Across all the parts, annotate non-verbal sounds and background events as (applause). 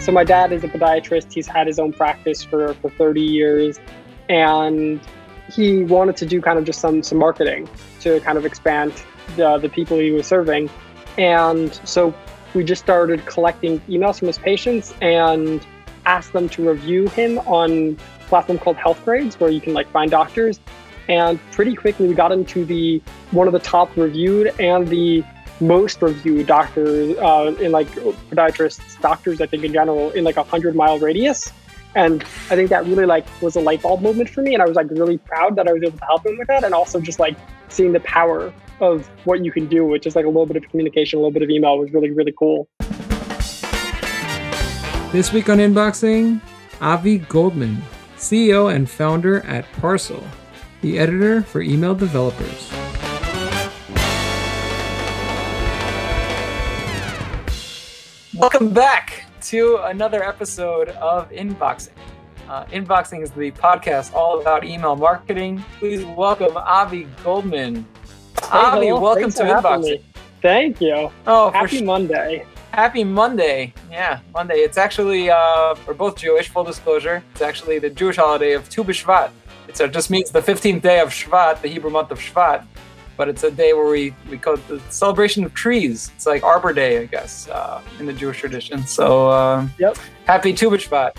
So my dad is a podiatrist. He's had his own practice for, for 30 years. And he wanted to do kind of just some some marketing to kind of expand the, the people he was serving. And so we just started collecting emails from his patients and asked them to review him on a platform called Healthgrades, where you can like find doctors. And pretty quickly we got into the one of the top reviewed and the most reviewed doctors uh, in like podiatrists, doctors, I think in general, in like a hundred mile radius. And I think that really like was a light bulb moment for me. And I was like really proud that I was able to help him with that. And also just like seeing the power of what you can do, with just like a little bit of communication, a little bit of email was really, really cool. This week on Inboxing, Avi Goldman, CEO and founder at Parcel, the editor for email developers. Welcome back to another episode of Inboxing. Uh, Inboxing is the podcast all about email marketing. Please welcome Avi Goldman. Hey, Avi, hello. welcome Thanks to Inboxing. me. Thank you. Oh, Happy Monday. Happy Monday. Yeah, Monday. It's actually, uh, we're both Jewish, full disclosure. It's actually the Jewish holiday of Tu B'Shvat. It's, it just means the 15th day of Shvat, the Hebrew month of Shvat. But it's a day where we, we call it the celebration of trees. It's like Arbor Day, I guess, uh, in the Jewish tradition. So, uh, Yep. happy Tu B'Shvat.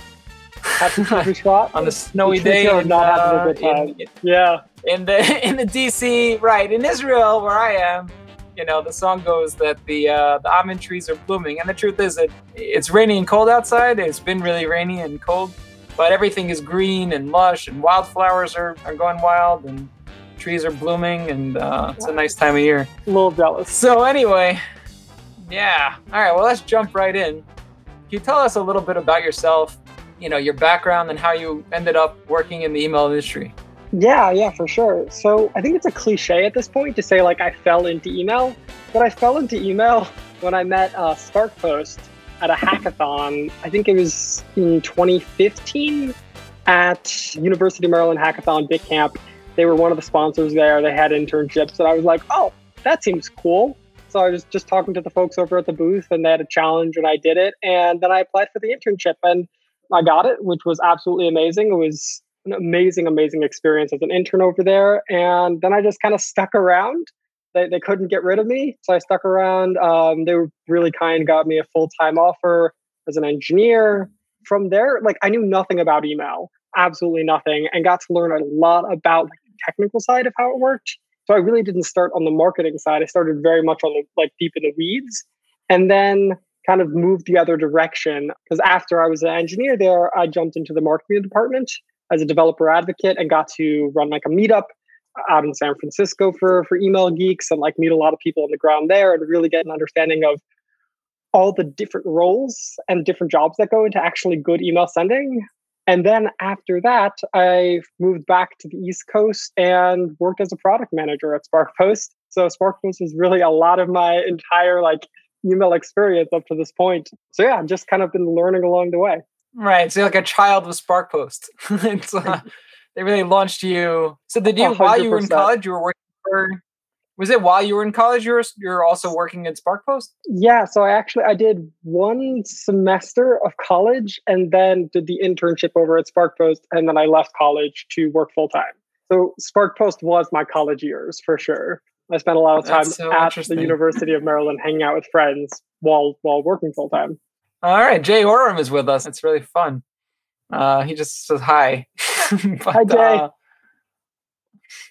Happy (laughs) Shot. On the snowy The day in, not having a uh, good time. in, Yeah. in the (laughs) in the DC, right in Israel, where I am, you know, the song goes that the uh, the almond trees are blooming, and the truth is that it's rainy and cold outside. It's been really rainy and cold, but everything is green and lush, and wildflowers are, are going wild, and trees are blooming, and uh, it's a nice time of year. A little jealous. So anyway, yeah. All right. Well, let's jump right in. Can you tell us a little bit about yourself? You know, your background and how you ended up working in the email industry. Yeah, yeah, for sure. So I think it's a cliche at this point to say like I fell into email, but I fell into email when I met uh, SparkPost at a hackathon. I think it was in 2015 at University of Maryland Hackathon Bitcamp. They were one of the sponsors there. They had internships, and I was like, oh, that seems cool. So I was just talking to the folks over at the booth, and they had a challenge, and I did it. And then I applied for the internship, and I got it, which was absolutely amazing. It was an amazing, amazing experience as an intern over there. And then I just kind of stuck around. They, they couldn't get rid of me. So I stuck around. Um, they were really kind, got me a full time offer as an engineer. From there, like I knew nothing about email, absolutely nothing, and got to learn a lot about technical side of how it worked. So I really didn't start on the marketing side. I started very much on the like deep in the weeds. And then kind of moved the other direction because after I was an engineer there, I jumped into the marketing department as a developer advocate and got to run like a meetup uh, out in San Francisco for for email geeks and like meet a lot of people on the ground there and really get an understanding of all the different roles and different jobs that go into actually good email sending. And then after that, I moved back to the East Coast and worked as a product manager at SparkPost. So SparkPost was really a lot of my entire like email experience up to this point. So yeah, I've just kind of been learning along the way. Right. So you're like a child with SparkPost. (laughs) it's, uh, (laughs) they really launched you. So did you, while you were in college, you were working for, was it while you were in college, you were, you're also working at SparkPost? Yeah, so I actually I did one semester of college and then did the internship over at SparkPost and then I left college to work full time. So SparkPost was my college years for sure. I spent a lot of time so at the University of Maryland hanging out with friends while while working full time. All right. Jay Oram is with us. It's really fun. Uh, he just says hi. (laughs) But, Hi, Jay. uh,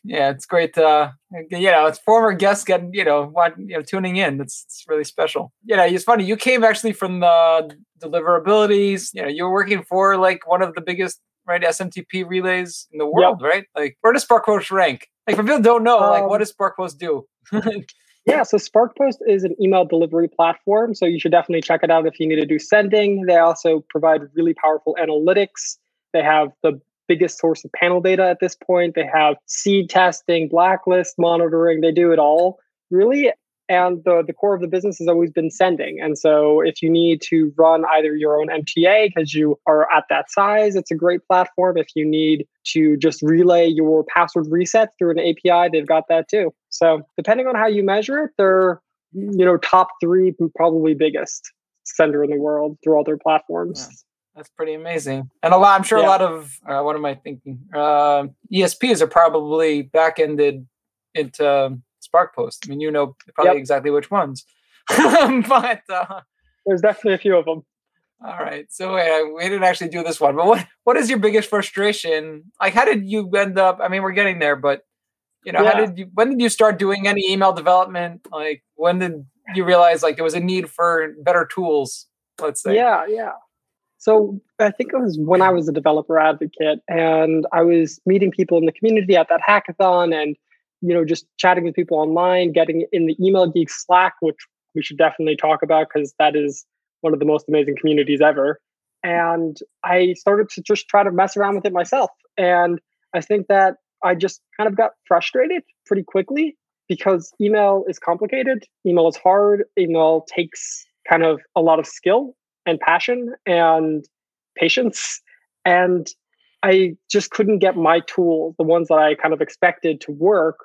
yeah, it's great. Uh, you know, it's former guests getting, you know, want, you know, tuning in. It's, it's really special. You know, it's funny. You came actually from the deliverabilities. You know, you're working for like one of the biggest right SMTP relays in the world, right? Like, where does SparkPost rank? Like, for people who don't know, like, what Um, does SparkPost do? (laughs) Yeah, so SparkPost is an email delivery platform. So you should definitely check it out if you need to do sending. They also provide really powerful analytics. They have the biggest source of panel data at this point. They have seed testing, blacklist monitoring. They do it all, really. And the, the core of the business has always been sending. And so if you need to run either your own MTA because you are at that size, it's a great platform. If you need to just relay your password reset through an API, they've got that too. So depending on how you measure it, they're you know top three, probably biggest. sender in the world through all their platforms. Yeah. That's pretty amazing, and a lot. I'm sure Yeah. a lot of uh, what am I thinking? Uh, ESPs are probably back-ended into SparkPost. I mean, you know probably Yep. exactly which ones, (laughs) but uh, There's definitely a few of them. all right. So uh, we didn't actually do this one, but what what is your biggest frustration? Like, how did you end up? I mean, we're getting there, but you know, how did you? When did you start doing any email development? Like, when did you realize like there was a need for better tools? Let's say. Yeah, yeah. So I think it was when I was a developer advocate and I was meeting people in the community at that hackathon and you know just chatting with people online, getting in the email geek Slack, which we should definitely talk about because that is one of the most amazing communities ever. And I started to just try to mess around with it myself. And I think that I just kind of got frustrated pretty quickly because email is complicated, email is hard, email takes kind of a lot of skill and passion and patience. And I just couldn't get my tools, the ones that I kind of expected to work,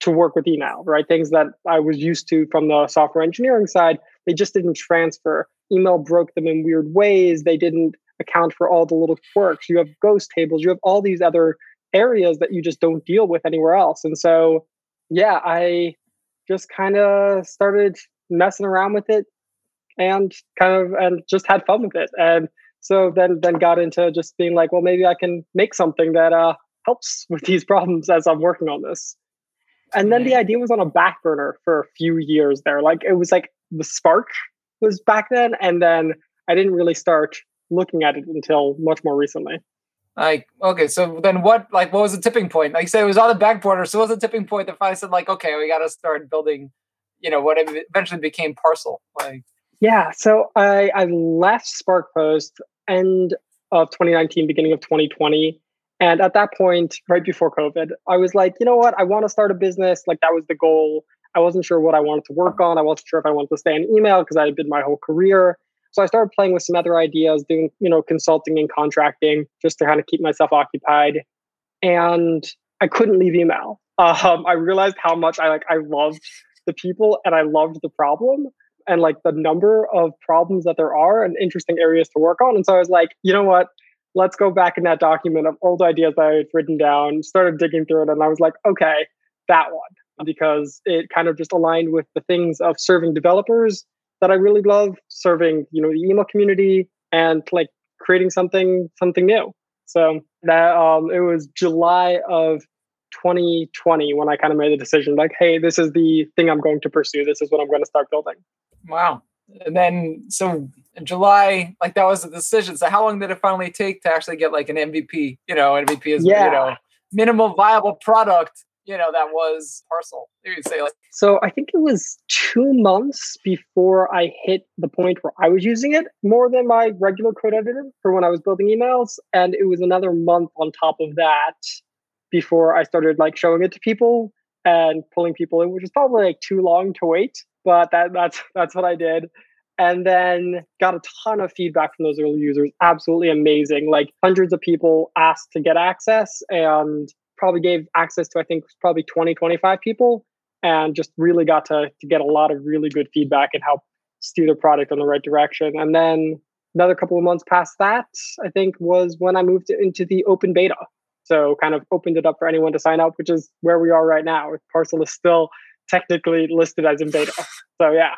to work with email, right? Things that I was used to from the software engineering side, they just didn't transfer. Email broke them in weird ways. They didn't account for all the little quirks. You have ghost tables, you have all these other areas that you just don't deal with anywhere else. And so, yeah, I just kind of started messing around with it and kind of and just had fun with it. And so then then got into just being like, well, maybe I can make something that uh helps (laughs) with these problems as I'm working on this. And then the idea was on a back burner for a few years there. Like it was like the spark was back then, and then I didn't really start looking at it until much more recently. Like, okay, so then what? Like, what was the tipping point? Like you said, it was on the back burner. So what was the tipping point that finally said, like, okay, we got to start building, you know, what eventually became Parcel? Like, Yeah, so I I left SparkPost end of 2019, beginning of 2020, and at that point, right before COVID, I was like, you know what, I want to start a business. Like that was the goal. I wasn't sure what I wanted to work on. I wasn't sure if I wanted to stay in email because I had been my whole career. So I started playing with some other ideas, doing you know consulting and contracting, just to kind of keep myself occupied. And I couldn't leave email. (laughs) Um, I realized how much I like I loved the people and I loved the problem and like the number of problems that there are and interesting areas to work on. And so I was like, you know what? Let's go back in that document of old ideas that I had written down, started digging through it, and I was like, okay, that one, because it kind of just aligned with the things of serving developers that I really love, serving, you know, the email community and like creating something something new. So that um it was July of 2020 when I kind of made the decision like, hey, this is the thing I'm going to pursue. This is what I'm going to start building. Wow. And then, so in July, like that was the decision. So how long did it finally take to actually get like an MVP? You know, MVP is, Yeah. you know, minimal viable product, you know, that was Parcel. You would say like, So I think it was two months before I hit the point where I was using it more than my regular code editor for when I was building emails. And it was another month on top of that before I started like showing it to people and pulling people in, which is probably like too long to wait. But that that's that's what I did. And then got a ton of feedback from those early users. Absolutely amazing. Like hundreds of people asked to get access and probably gave access to, I think, probably 20, 25 people and just really got to, to get a lot of really good feedback and help steer the product in the right direction. And then another couple of months past that, I think, was when I moved into the open beta. So kind of opened it up for anyone to sign up, which is where we are right now. Parcel is still technically listed as in beta. So yeah,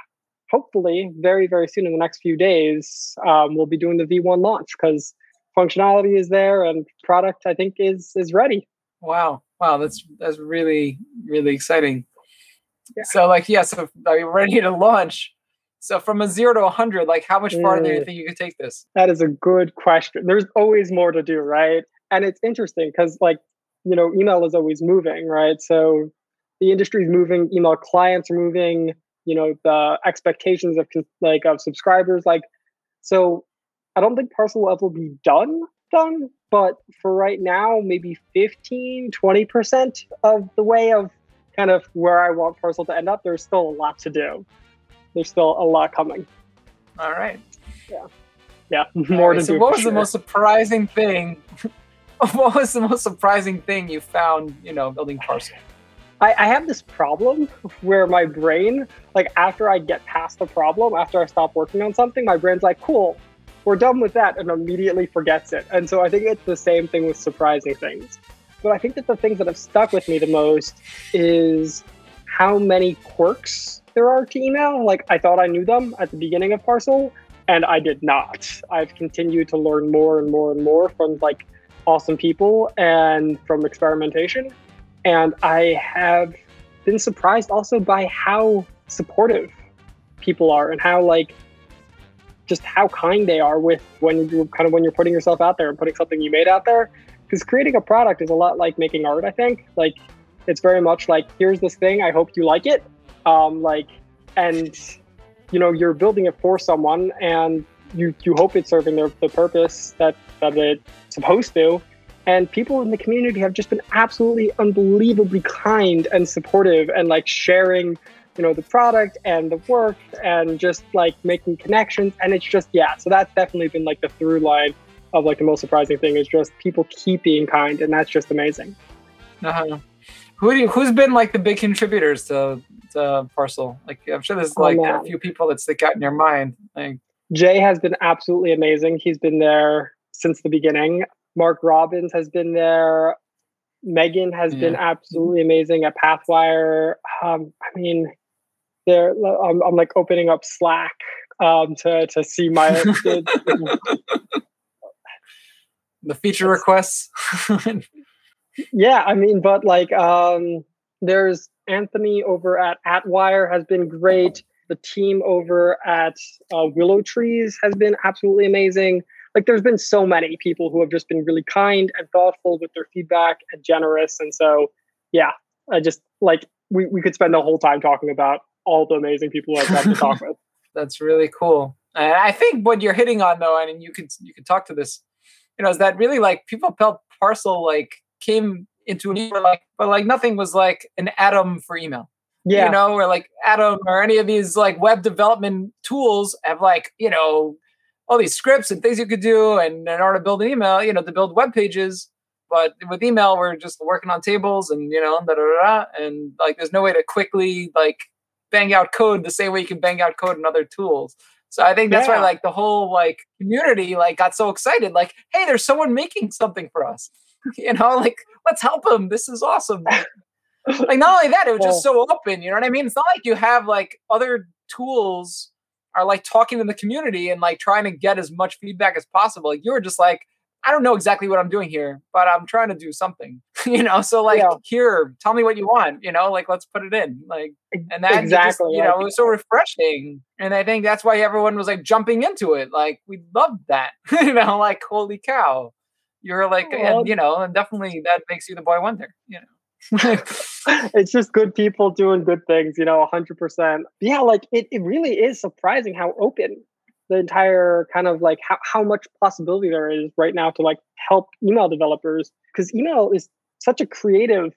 hopefully very, very soon in the next few days, um, we'll be doing the V1 launch because functionality is there and product I think is is ready. wow, wow, that's that's really, really exciting. Yeah. So like, yeah, so are you ready to launch? So from a zero to a hundred, like how much farther do you Mm. think you could take this? That is a good question. There's always more to do, right? And it's interesting because, like, you know, email is always moving, right? So the industry is moving, email clients are moving, you know, the expectations of like of subscribers, like, so I don't think parcel will ever be done, done, but for right now, maybe 15, 20% of the way of kind of where I want parcel to end up, there's still a lot to do. There's still a lot coming. All right. Yeah, Yeah. (laughs) more right, to so do. what was the most surprising thing? (laughs) what was the most surprising thing you found, you know, building Parcel? I, I have this problem (laughs) where my brain, like after I get past the problem, after I stop working on something, my brain's like, cool, we're done with that, and immediately forgets it. And so I think it's the same thing with surprising things. But I think that the things that have stuck with me the most is how many quirks there are to email. Like I thought I knew them at the beginning of Parcel, and I did not. I've continued to learn more and more and more from like awesome people and from experimentation. And I have been surprised also by how supportive people are and how like just how kind they are with when you kind of when you're putting yourself out there and putting something you made out there. Because creating a product is a lot like making art, I think. Like it's very much like here's this thing, I hope you like it. Um, like and you know, you're building it for someone and you you hope it's serving their the purpose that, that it's supposed to. And people in the community have just been absolutely unbelievably kind and supportive and like sharing, you know, the product and the work and just like making connections. And it's just, yeah, so that's definitely been like the through line of like the most surprising thing is just people keep being kind. And that's just amazing. Uh-huh. Who do you, who's been like the big contributors to, to Parcel? Like, I'm sure there's oh, like oh, a few people that stick out in your mind. Like, Jay has been absolutely amazing. He's been there since the beginning. Mark Robbins has been there. Megan has yeah. been absolutely amazing at Pathwire. Um, I mean, there I'm, I'm, like opening up Slack um, to to see my (laughs) the feature requests. (laughs) yeah, I mean, but like um, there's Anthony over at Atwire has been great. The team over at uh, Willow Trees has been absolutely amazing like there's been so many people who have just been really kind and thoughtful with their feedback and generous. And so, yeah, I just like we, we could spend the whole time talking about all the amazing people I've got to talk (laughs) with. That's really cool. And I think what you're hitting on though, and you could you could talk to this, you know, is that really like people felt parcel like came into an email like, but like nothing was like an atom for email. Yeah. You know, or like Atom or any of these like web development tools have like, you know, all these scripts and things you could do and in order to build an email, you know, to build web pages. But with email, we're just working on tables and you know, da, da, da, and like there's no way to quickly like bang out code the same way you can bang out code in other tools. So I think that's yeah. why like the whole like community like got so excited. Like, hey, there's someone making something for us. (laughs) you know, like let's help them. This is awesome. like not only that, it was well, just so open. You know what I mean? It's not like you have like other tools are like talking to the community and like trying to get as much feedback as possible. Like you were just like, I don't know exactly what I'm doing here, but I'm trying to do something, (laughs) you know? So like, yeah. here, tell me what you want, you know, like, let's put it in like, and that exactly, just, you know, it was so refreshing. And I think that's why everyone was like jumping into it. Like we loved that, (laughs) you know, like, holy cow, you're like, and you know, and definitely that makes you the boy wonder, you know? (laughs) (laughs) it's just good people doing good things, you know, 100%. Yeah, like it, it really is surprising how open the entire kind of like how, how much possibility there is right now to like help email developers because email is such a creative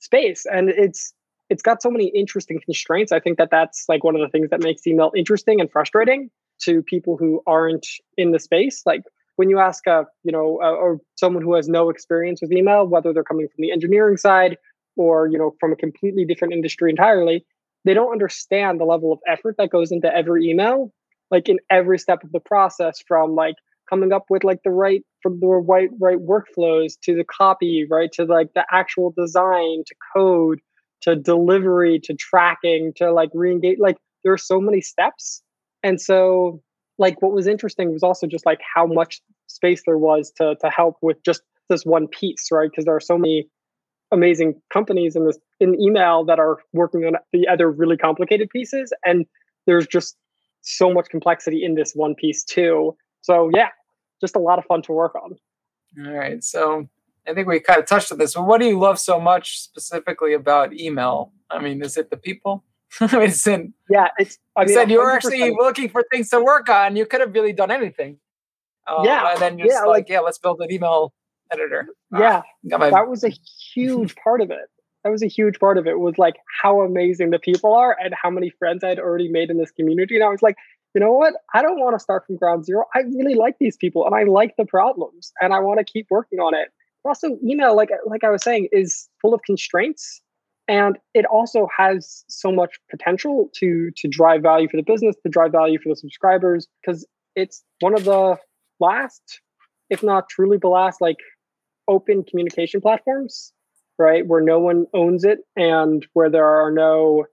space and it's it's got so many interesting constraints i think that that's like one of the things that makes email interesting and frustrating to people who aren't in the space like when you ask a you know a, or someone who has no experience with email whether they're coming from the engineering side or you know from a completely different industry entirely they don't understand the level of effort that goes into every email like in every step of the process from like coming up with like the right from the right right workflows to the copy right to like the actual design to code to delivery to tracking to like re-engage like there are so many steps and so like what was interesting was also just like how much space there was to to help with just this one piece, right? Because there are so many amazing companies in this in email that are working on the other really complicated pieces, and there's just so much complexity in this one piece too. So yeah, just a lot of fun to work on. All right, so I think we kind of touched on this. But what do you love so much specifically about email? I mean, is it the people? (laughs) it's in, yeah, it's. I mean, said you were actually looking for things to work on. You could have really done anything. Uh, yeah, and then you're yeah, like, like, yeah, let's build an email editor. (laughs) Yeah, ah, my... that was a huge part of it. That was a huge part of it. Was like how amazing the people are and how many friends I'd already made in this community. And I was like, you know what? I don't want to start from ground zero. I really like these people and I like the problems and I want to keep working on it. also, email, like like I was saying, is full of constraints and it also has so much potential to to drive value for the business to drive value for the subscribers because it's one of the last if not truly the last like open communication platforms right where no one owns it and where there are no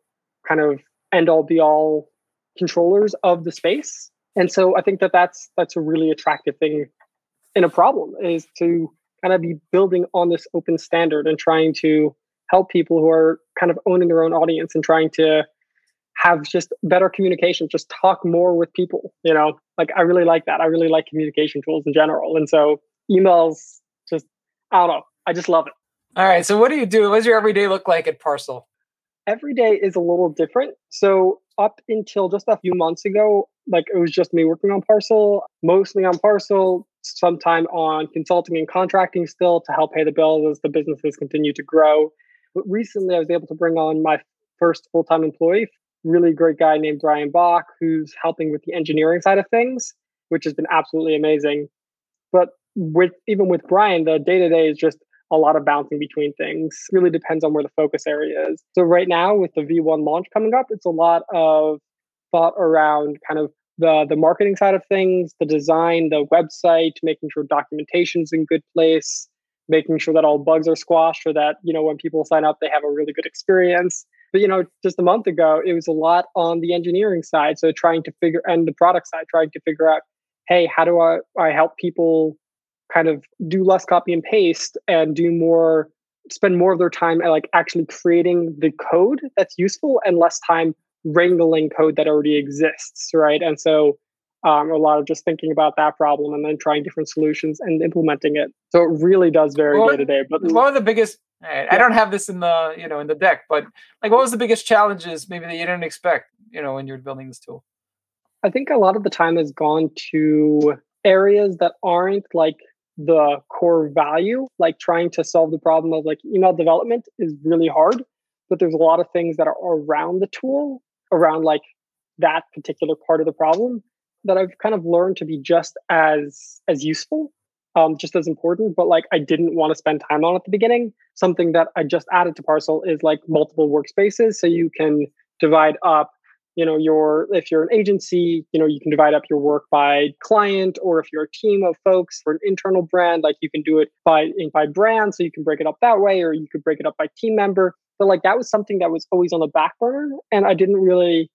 kind of end all be all controllers of the space and so i think that that's that's a really attractive thing in a problem is to kind of be building on this open standard and trying to help people who are kind of owning their own audience and trying to have just better communication, just talk more with people. You know, like I really like that. I really like communication tools in general. And so emails I don't know, I just love it. All right. So what do you do? What does your everyday look like at Parcel? Every day is a little different. So up until just a few months ago, like it was just me working on Parcel, mostly on Parcel, sometime on consulting and contracting still to help pay the bills as the businesses continue to grow. But recently, I was able to bring on my first full time employee, really great guy named Brian Bach, who's helping with the engineering side of things, which has been absolutely amazing. With even with Brian, the day to day is just a lot of bouncing between things. Really depends on where the focus area is. So right now, with the V1 launch coming up, it's a lot of thought around kind of the the marketing side of things, the design, the website, making sure documentation's in good place, making sure that all bugs are squashed or that, you know, when people sign up, they have a really good experience. But, you know, just a month ago, it was a lot on the engineering side. So trying to figure, and the product side, trying to figure out, hey, how do I, I help people kind of do less copy and paste and do more, spend more of their time at like actually creating the code that's useful and less time wrangling code that already exists, right? And so um, a lot of just thinking about that problem and then trying different solutions and implementing it. So it really does vary day to day. But one of the biggest, I don't have this in the you know in the deck, but like what was the biggest challenges maybe that you didn't expect you know when you're building this tool? I think a lot of the time has gone to areas that aren't like the core value. Like trying to solve the problem of like email development is really hard, but there's a lot of things that are around the tool, around like that particular part of the problem that I've kind of learned to be just as as useful, um, just as important, but like I didn't want to spend time on at the beginning. Something that I just added to Parcel is like multiple workspaces, so you can divide up. You know, your if you're an agency, you know, you can divide up your work by client, or if you're a team of folks for an internal brand, like you can do it by by brand, so you can break it up that way, or you could break it up by team member. But like that was something that was always on the back burner, and I didn't really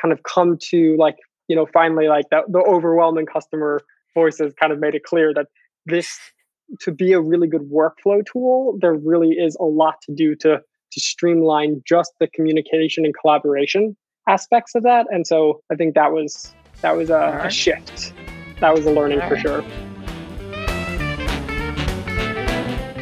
kind of come to like you know, finally, like that, the overwhelming customer voices kind of made it clear that this, to be a really good workflow tool, there really is a lot to do to to streamline just the communication and collaboration aspects of that. And so I think that was that was a, right. a shift. That was a learning for sure.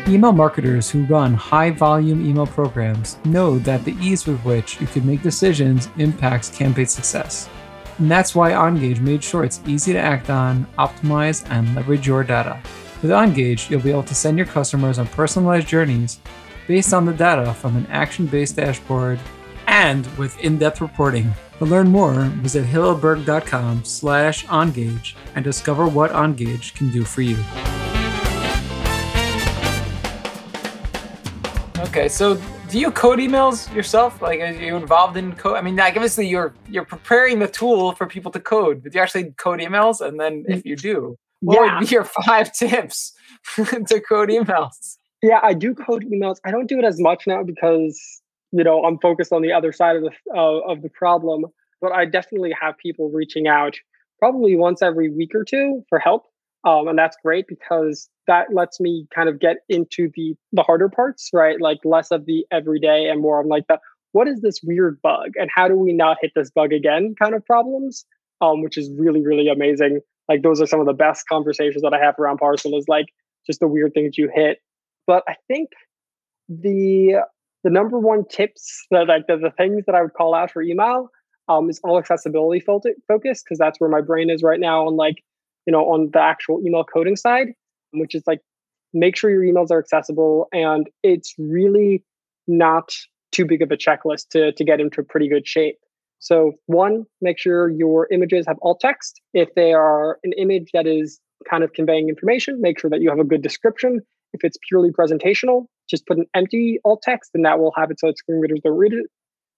Email marketers who run high volume email programs know that the ease with which you can make decisions impacts campaign success. And that's why OnGage made sure it's easy to act on, optimize, and leverage your data. With OnGage, you'll be able to send your customers on personalized journeys based on the data from an action based dashboard and with in depth reporting. To learn more, visit hilleberg.com slash OnGage and discover what OnGage can do for you. Okay, so do you code emails yourself? Like, are you involved in code? I mean, like, obviously you're you're preparing the tool for people to code. But do you actually code emails? And then, if you do, what yeah. would be your (laughs) five tips (laughs) to code emails? Yeah, I do code emails. I don't do it as much now because you know I'm focused on the other side of the uh, of the problem. But I definitely have people reaching out probably once every week or two for help um, and that's great because that lets me kind of get into the the harder parts right? Like less of the everyday and more on like the what is this weird bug? And how do we not hit this bug again? kind of problems um, which is really really amazing. Like those are some of the best conversations that i have around parcel is like just the weird things you hit. But i think the the number one tips that like the, the things that i would call out for email um, is all accessibility focused because that's where my brain is right now on like you know, on the actual email coding side, which is like make sure your emails are accessible and it's really not too big of a checklist to, to get into pretty good shape. So, one, make sure your images have alt text. If they are an image that is kind of conveying information, make sure that you have a good description. If it's purely presentational, just put an empty alt text and that will have it so that screen readers don't read it.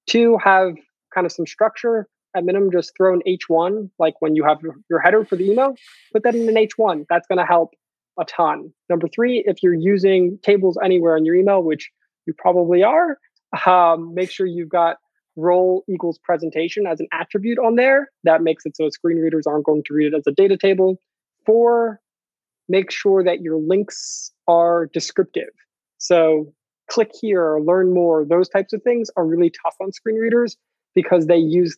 Two, have kind of some structure. At minimum, just throw an H1, like when you have your header for the email, put that in an H1. That's going to help a ton. Number three, if you're using tables anywhere in your email, which you probably are, um, make sure you've got role equals presentation as an attribute on there. That makes it so screen readers aren't going to read it as a data table. Four, make sure that your links are descriptive. So click here learn more, those types of things are really tough on screen readers because they use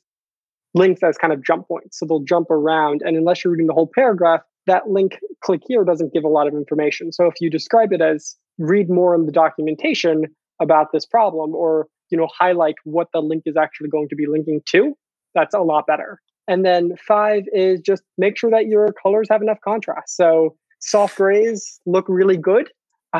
links as kind of jump points. So they'll jump around. And unless you're reading the whole paragraph, that link click here doesn't give a lot of information. So if you describe it as read more in the documentation about this problem or you know highlight what the link is actually going to be linking to, that's a lot better. And then five is just make sure that your colors have enough contrast. So soft grays look really good.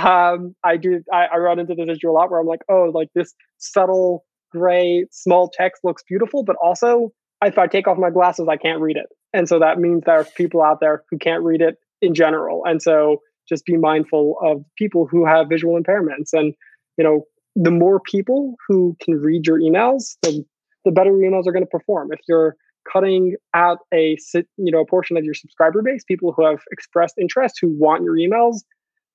Um, I do. I, I run into this issue a lot where I'm like, oh, like this subtle gray small text looks beautiful, but also if I take off my glasses, I can't read it. And so that means there are people out there who can't read it in general. And so just be mindful of people who have visual impairments. And, you know, the more people who can read your emails, the, the better your emails are going to perform. If you're cutting out a you know a portion of your subscriber base, people who have expressed interest, who want your emails,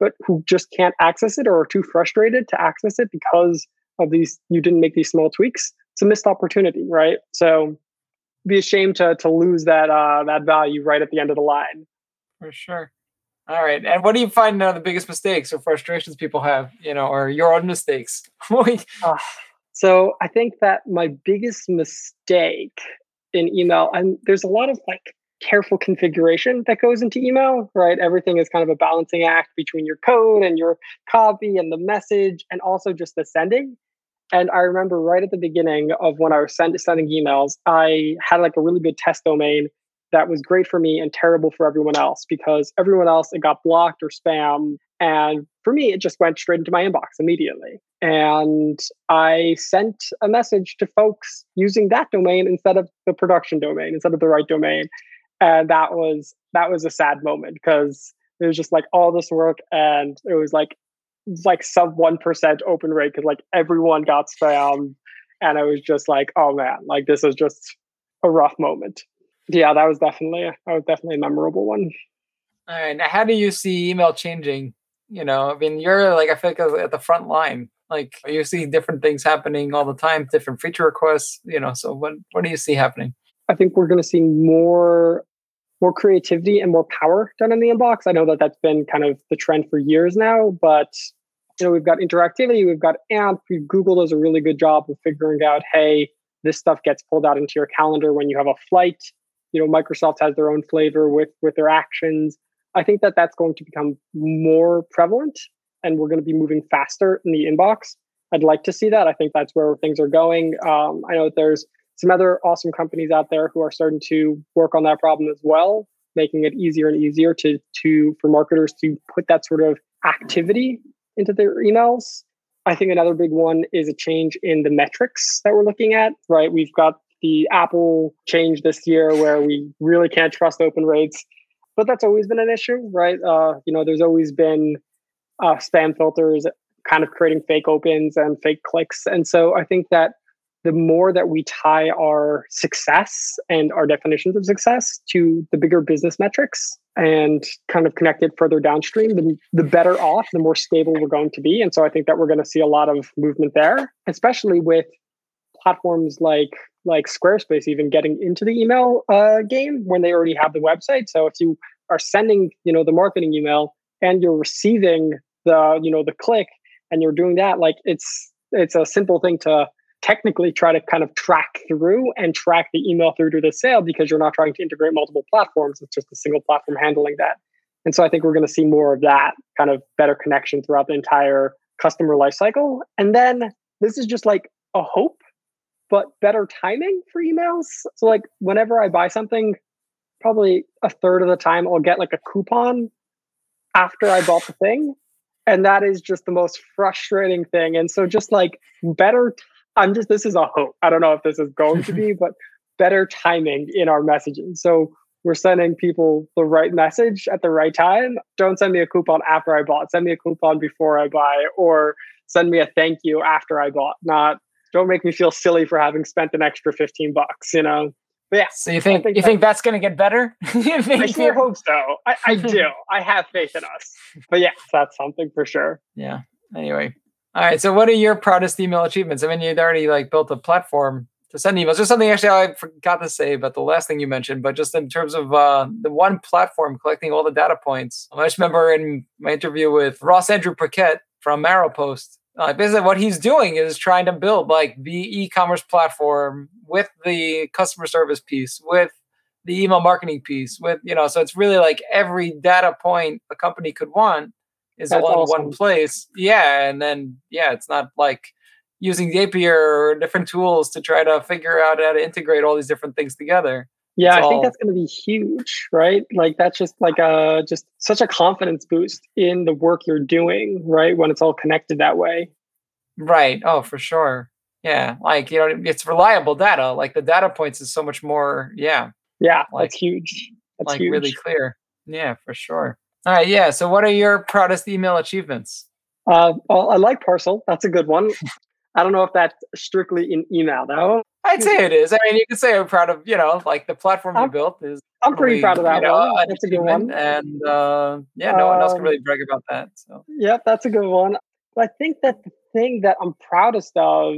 but who just can't access it or are too frustrated to access it because of these you didn't make these small tweaks. It's a missed opportunity, right? So be ashamed to to lose that uh, that value right at the end of the line. For sure. All right. And what do you find are the biggest mistakes or frustrations people have, you know, or your own mistakes? (laughs) uh, so I think that my biggest mistake in email, and there's a lot of like careful configuration that goes into email, right? Everything is kind of a balancing act between your code and your copy and the message and also just the sending. And I remember right at the beginning of when I was send, sending emails, I had like a really good test domain that was great for me and terrible for everyone else because everyone else it got blocked or spam and for me it just went straight into my inbox immediately and i sent a message to folks using that domain instead of the production domain instead of the right domain and that was that was a sad moment because it was just like all this work and it was like like sub 1% open rate because like everyone got spammed and i was just like oh man like this is just a rough moment yeah, that was definitely that was definitely a memorable one. All right, now how do you see email changing? You know, I mean, you're like I feel like at the front line. Like you see different things happening all the time, different feature requests. You know, so what what do you see happening? I think we're going to see more more creativity and more power done in the inbox. I know that that's been kind of the trend for years now, but you know, we've got interactivity, we've got AMP. Google does a really good job of figuring out, hey, this stuff gets pulled out into your calendar when you have a flight you know microsoft has their own flavor with with their actions i think that that's going to become more prevalent and we're going to be moving faster in the inbox i'd like to see that i think that's where things are going um, i know that there's some other awesome companies out there who are starting to work on that problem as well making it easier and easier to to for marketers to put that sort of activity into their emails I think another big one is a change in the metrics that we're looking at, right? We've got the Apple change this year where we really can't trust open rates. But that's always been an issue, right? Uh, you know, there's always been uh, spam filters kind of creating fake opens and fake clicks. And so I think that the more that we tie our success and our definitions of success to the bigger business metrics and kind of connect it further downstream, the, the better off, the more stable we're going to be. And so I think that we're going to see a lot of movement there, especially with platforms like like Squarespace even getting into the email uh, game when they already have the website. So if you are sending, you know, the marketing email and you're receiving the, you know, the click and you're doing that, like it's it's a simple thing to technically try to kind of track through and track the email through to the sale because you're not trying to integrate multiple platforms. It's just a single platform handling that. And so I think we're going to see more of that kind of better connection throughout the entire customer lifecycle. And then this is just like a hope but better timing for emails. So like whenever I buy something, probably a third of the time I'll get like a coupon after I bought the thing. And that is just the most frustrating thing. And so just like better I'm just this is a hope. I don't know if this is going to be, (laughs) but better timing in our messaging. So we're sending people the right message at the right time. Don't send me a coupon after I bought. Send me a coupon before I buy, or send me a thank you after I bought. Not don't make me feel silly for having spent an extra fifteen bucks. You know. But yeah. So you think, think you think that's going to get better? (laughs) I sure hope so. I, I (laughs) do. I have faith in us. But yeah, that's something for sure. Yeah. Anyway, all right. So what are your proudest email achievements? I mean, you'd already like built a platform to send emails. There's something actually I forgot to say about the last thing you mentioned, but just in terms of uh, the one platform collecting all the data points. I just remember in my interview with Ross Andrew Paquette from Maropost, uh, basically what he's doing is trying to build like the e-commerce platform with the customer service piece, with the email marketing piece, with you know, so it's really like every data point a company could want is That's all in awesome. one place. Yeah, and then yeah, it's not like using Zapier or different tools to try to figure out how to integrate all these different things together. Yeah, it's I all... think that's going to be huge, right? Like that's just like a just such a confidence boost in the work you're doing, right? When it's all connected that way. Right. Oh, for sure. Yeah, like you know, it's reliable data. Like the data points is so much more. Yeah. Yeah, like, that's huge. That's like huge. really clear. Yeah, for sure. All right. Yeah. So, what are your proudest email achievements? Uh, well, I like Parcel. That's a good one. (laughs) I don't know if that's strictly in email though. I'd say it is. I mean, you could say I'm proud of, you know, like the platform I'm, you built is. I'm pretty proud of that you know, one. That's a good one. And uh, yeah, no um, one else can really um, brag about that. So. Yeah, that's a good one. But I think that the thing that I'm proudest of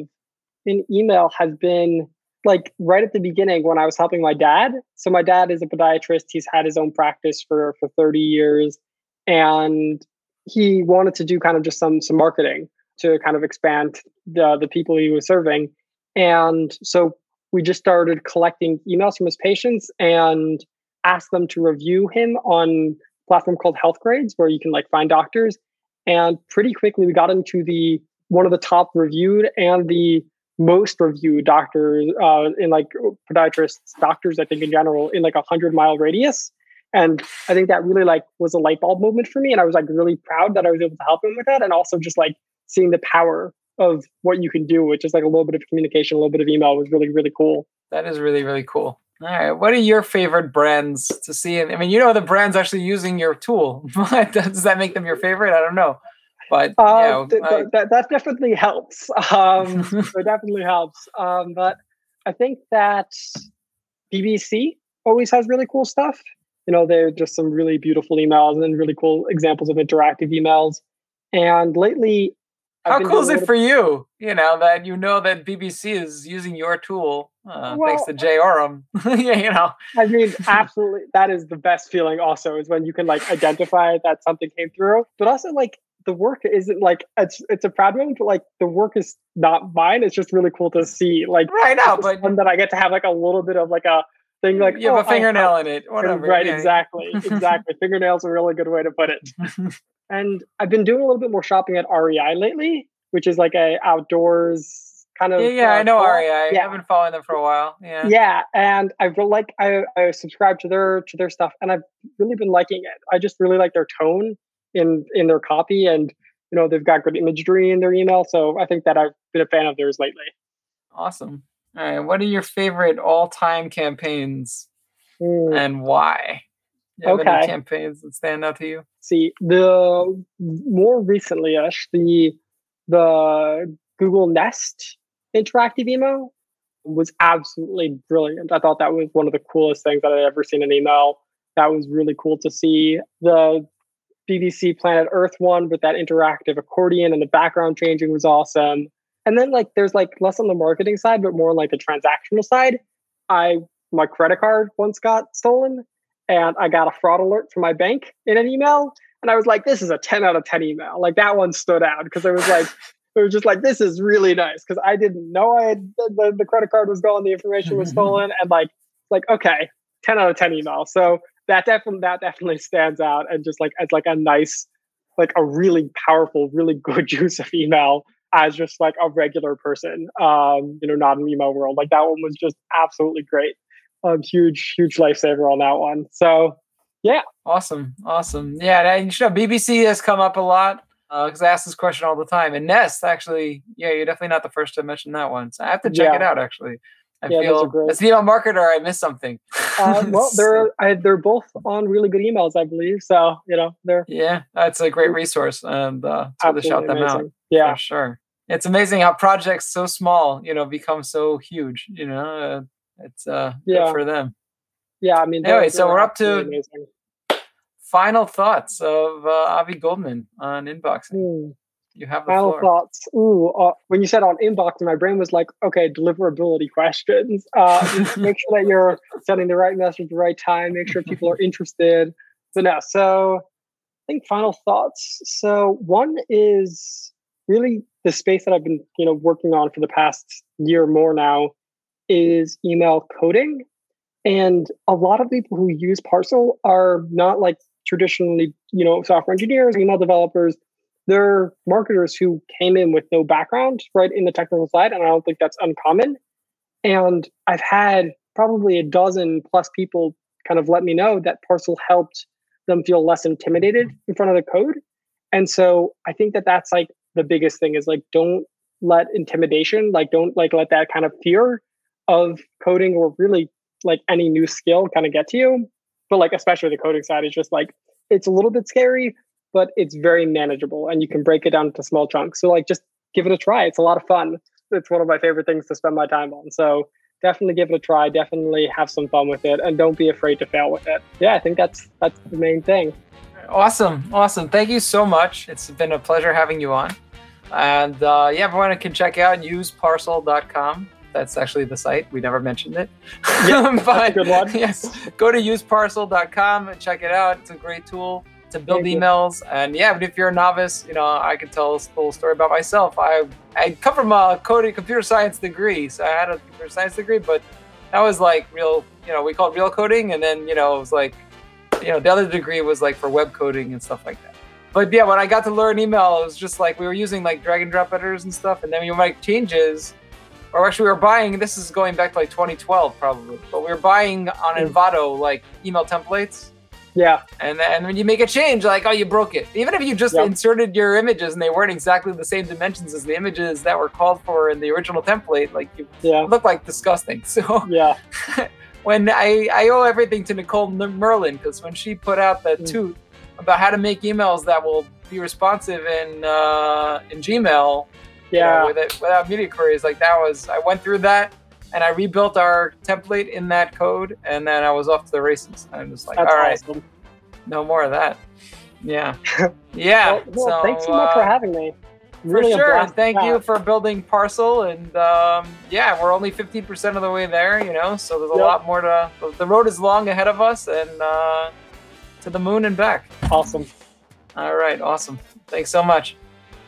in email has been like right at the beginning when I was helping my dad. So my dad is a podiatrist. He's had his own practice for for 30 years, and he wanted to do kind of just some some marketing to kind of expand the, the people he was serving. And so we just started collecting emails from his patients and asked them to review him on a platform called Healthgrades, where you can like find doctors. And pretty quickly we got into the one of the top reviewed and the most reviewed doctors uh, in like podiatrists, doctors, I think in general, in like a hundred mile radius. And I think that really like was a light bulb moment for me. And I was like really proud that I was able to help him with that. And also just like seeing the power of what you can do with just like a little bit of communication, a little bit of email was really, really cool. That is really, really cool. All right. What are your favorite brands to see? I mean, you know, the brand's actually using your tool. (laughs) Does that make them your favorite? I don't know. But uh, you know, th- I... that, that definitely helps. (laughs) Um, (laughs) it definitely helps. Um, but I think that BBC always has really cool stuff. You know, they're just some really beautiful emails and really cool examples of interactive emails. And lately, how cool is it for you? You know that you know that BBC is using your tool uh, well, thanks to Jay Oram. yeah, (laughs) you know. I mean, absolutely, that is the best feeling. Also, is when you can like identify that something came through, but also like the work isn't like it's it's a proud moment, but like the work is not mine. It's just really cool to see. Like right now, but one that I get to have like a little bit of like a thing like you have oh, a fingernail in it. Whatever. Right, yeah. exactly, (laughs) exactly. Fingernails a really good way to put it. (laughs) And I've been doing a little bit more shopping at REI lately, which is like a outdoors kind of. Yeah, yeah, uh, I know REI. Yeah. I've been following them for a while. Yeah. Yeah, and I feel like I, I subscribe to their to their stuff, and I've really been liking it. I just really like their tone in in their copy, and you know they've got good imagery in their email. So I think that I've been a fan of theirs lately. Awesome. All right, what are your favorite all time campaigns, mm. and why? okay. campaigns that stand out to you? See, the more recently-ish, the the Google Nest interactive email was absolutely brilliant. I thought that was one of the coolest things that I'd ever seen in email. That was really cool to see. The BBC Planet Earth one with that interactive accordion and the background changing was awesome. And then like there's like less on the marketing side, but more on like the transactional side. I my credit card once got stolen and I got a fraud alert from my bank in an email. And I was like, this is a 10 out of 10 email. Like that one stood out because it was like, it was just like, this is really nice because I didn't know I had the, the credit card was gone, the information was mm-hmm. stolen, and like, like okay, 10 out of 10 email. So that definitely that definitely stands out and just like as like a nice, like a really powerful, really good (laughs) use of email as just like a regular person, um, you know, not an email world. Like that one was just absolutely great a huge, huge lifesaver on that one. So, yeah. Awesome. Awesome. Yeah. That, you know, BBC has come up a lot because uh, I ask this question all the time. And Nest, actually, yeah, you're definitely not the first to mention that one. So I have to check yeah. it out, actually. I Yeah, feel great. as an email marketer, I missed something. Uh, (laughs) well, they're I, they're both on really good emails, I believe. So you know they're yeah, that's a great resource, and uh, a shout them out. Yeah, for sure. It's amazing how projects so small, you know, become so huge. You know, uh, it's uh, Yeah. good for them. yeah. I mean, Anyway, so we're up to- amazing. Final thoughts of uh, Avi Goldman on inboxing. Hmm. You have the Final floor. thoughts. Ooh, uh, when you said on inbox, my brain was like, okay, deliverability questions. Uh, make sure that you're sending the right message at the right time. Make sure people are interested. So now, so I think final thoughts. So one is really the space that I've been, you know, working on for the past year or more now is email coding. And a lot of people who use Parcel are not like traditionally, you know, software engineers, email developers they're marketers who came in with no background right in the technical side and i don't think that's uncommon. And i've had probably a dozen plus people kind of let me know that parcel helped them feel less intimidated mm-hmm. in front of the code. And so i think that that's like the biggest thing is like don't let intimidation like don't like let that kind of fear of coding or really like any new skill kind of get to you. But like especially the coding side is just like it's a little bit scary but it's very manageable and you can break it down into small chunks. So like just give it a try. It's a lot of fun. It's one of my favorite things to spend my time on. So definitely give it a try. Definitely have some fun with it and don't be afraid to fail with it. Yeah, I think that's that's the main thing. Awesome, awesome. Thank you so much. It's been a pleasure having you on. And uh, yeah, everyone can check out useparcel.com. That's actually the site. We never mentioned it. (laughs) That's a good one. (laughs) yes, go to useparcel.com and check it out. It's a great tool to build emails. And yeah, but if you're a novice, you know, I can tell a little story about myself. I I come from a coding computer science degree, so I had a computer science degree, but that was like real, you know, we call it real coding, and then you know, it was like, you know, the other degree was like for web coding and stuff like that. But yeah, when I got to learn email, it was just like we were using like drag and drop editors and stuff, and then we would make changes. Or actually, we were buying. This is going back to like 2012 probably, but we were buying on Mm. Envato like email templates. Yeah. And then when you make a change, like, oh, you broke it. Even if you just Yep. inserted your images and they weren't exactly the same dimensions as the images that were called for in the original template, like, you Yeah. look like disgusting. (laughs) So Yeah. (laughs) when I, I owe everything to Nicole Merlin, because when she put out that Mm. toot about how to make emails that will be responsive in uh, in Gmail, you know, Yeah. with it, without media queries, like that was, I went through that and I rebuilt our template in that code, and then I was off to the races. I'm just like, That's all right, awesome. no more of that. Yeah. (laughs) Yeah. Well, well, thanks so much for uh, having me. for Really a sure. thank you for building Parcel. And um, yeah, we're only 15% of the way there, you know, so there's a Yep. lot more to, the road is long ahead of us and uh, to the moon and back. Awesome. All right. Awesome. Thanks so much.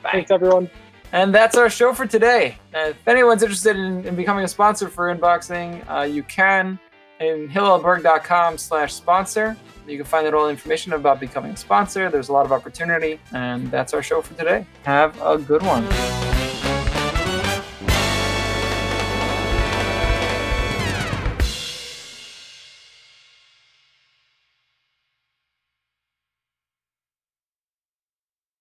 Bye. Thanks everyone. And that's our show for today. Uh, if anyone's interested in, in becoming a sponsor for Inboxing, uh, you can in hillelberg.com slash sponsor. You can find out all the information about becoming a sponsor. There's a lot of opportunity. And that's our show for today. Have a good one.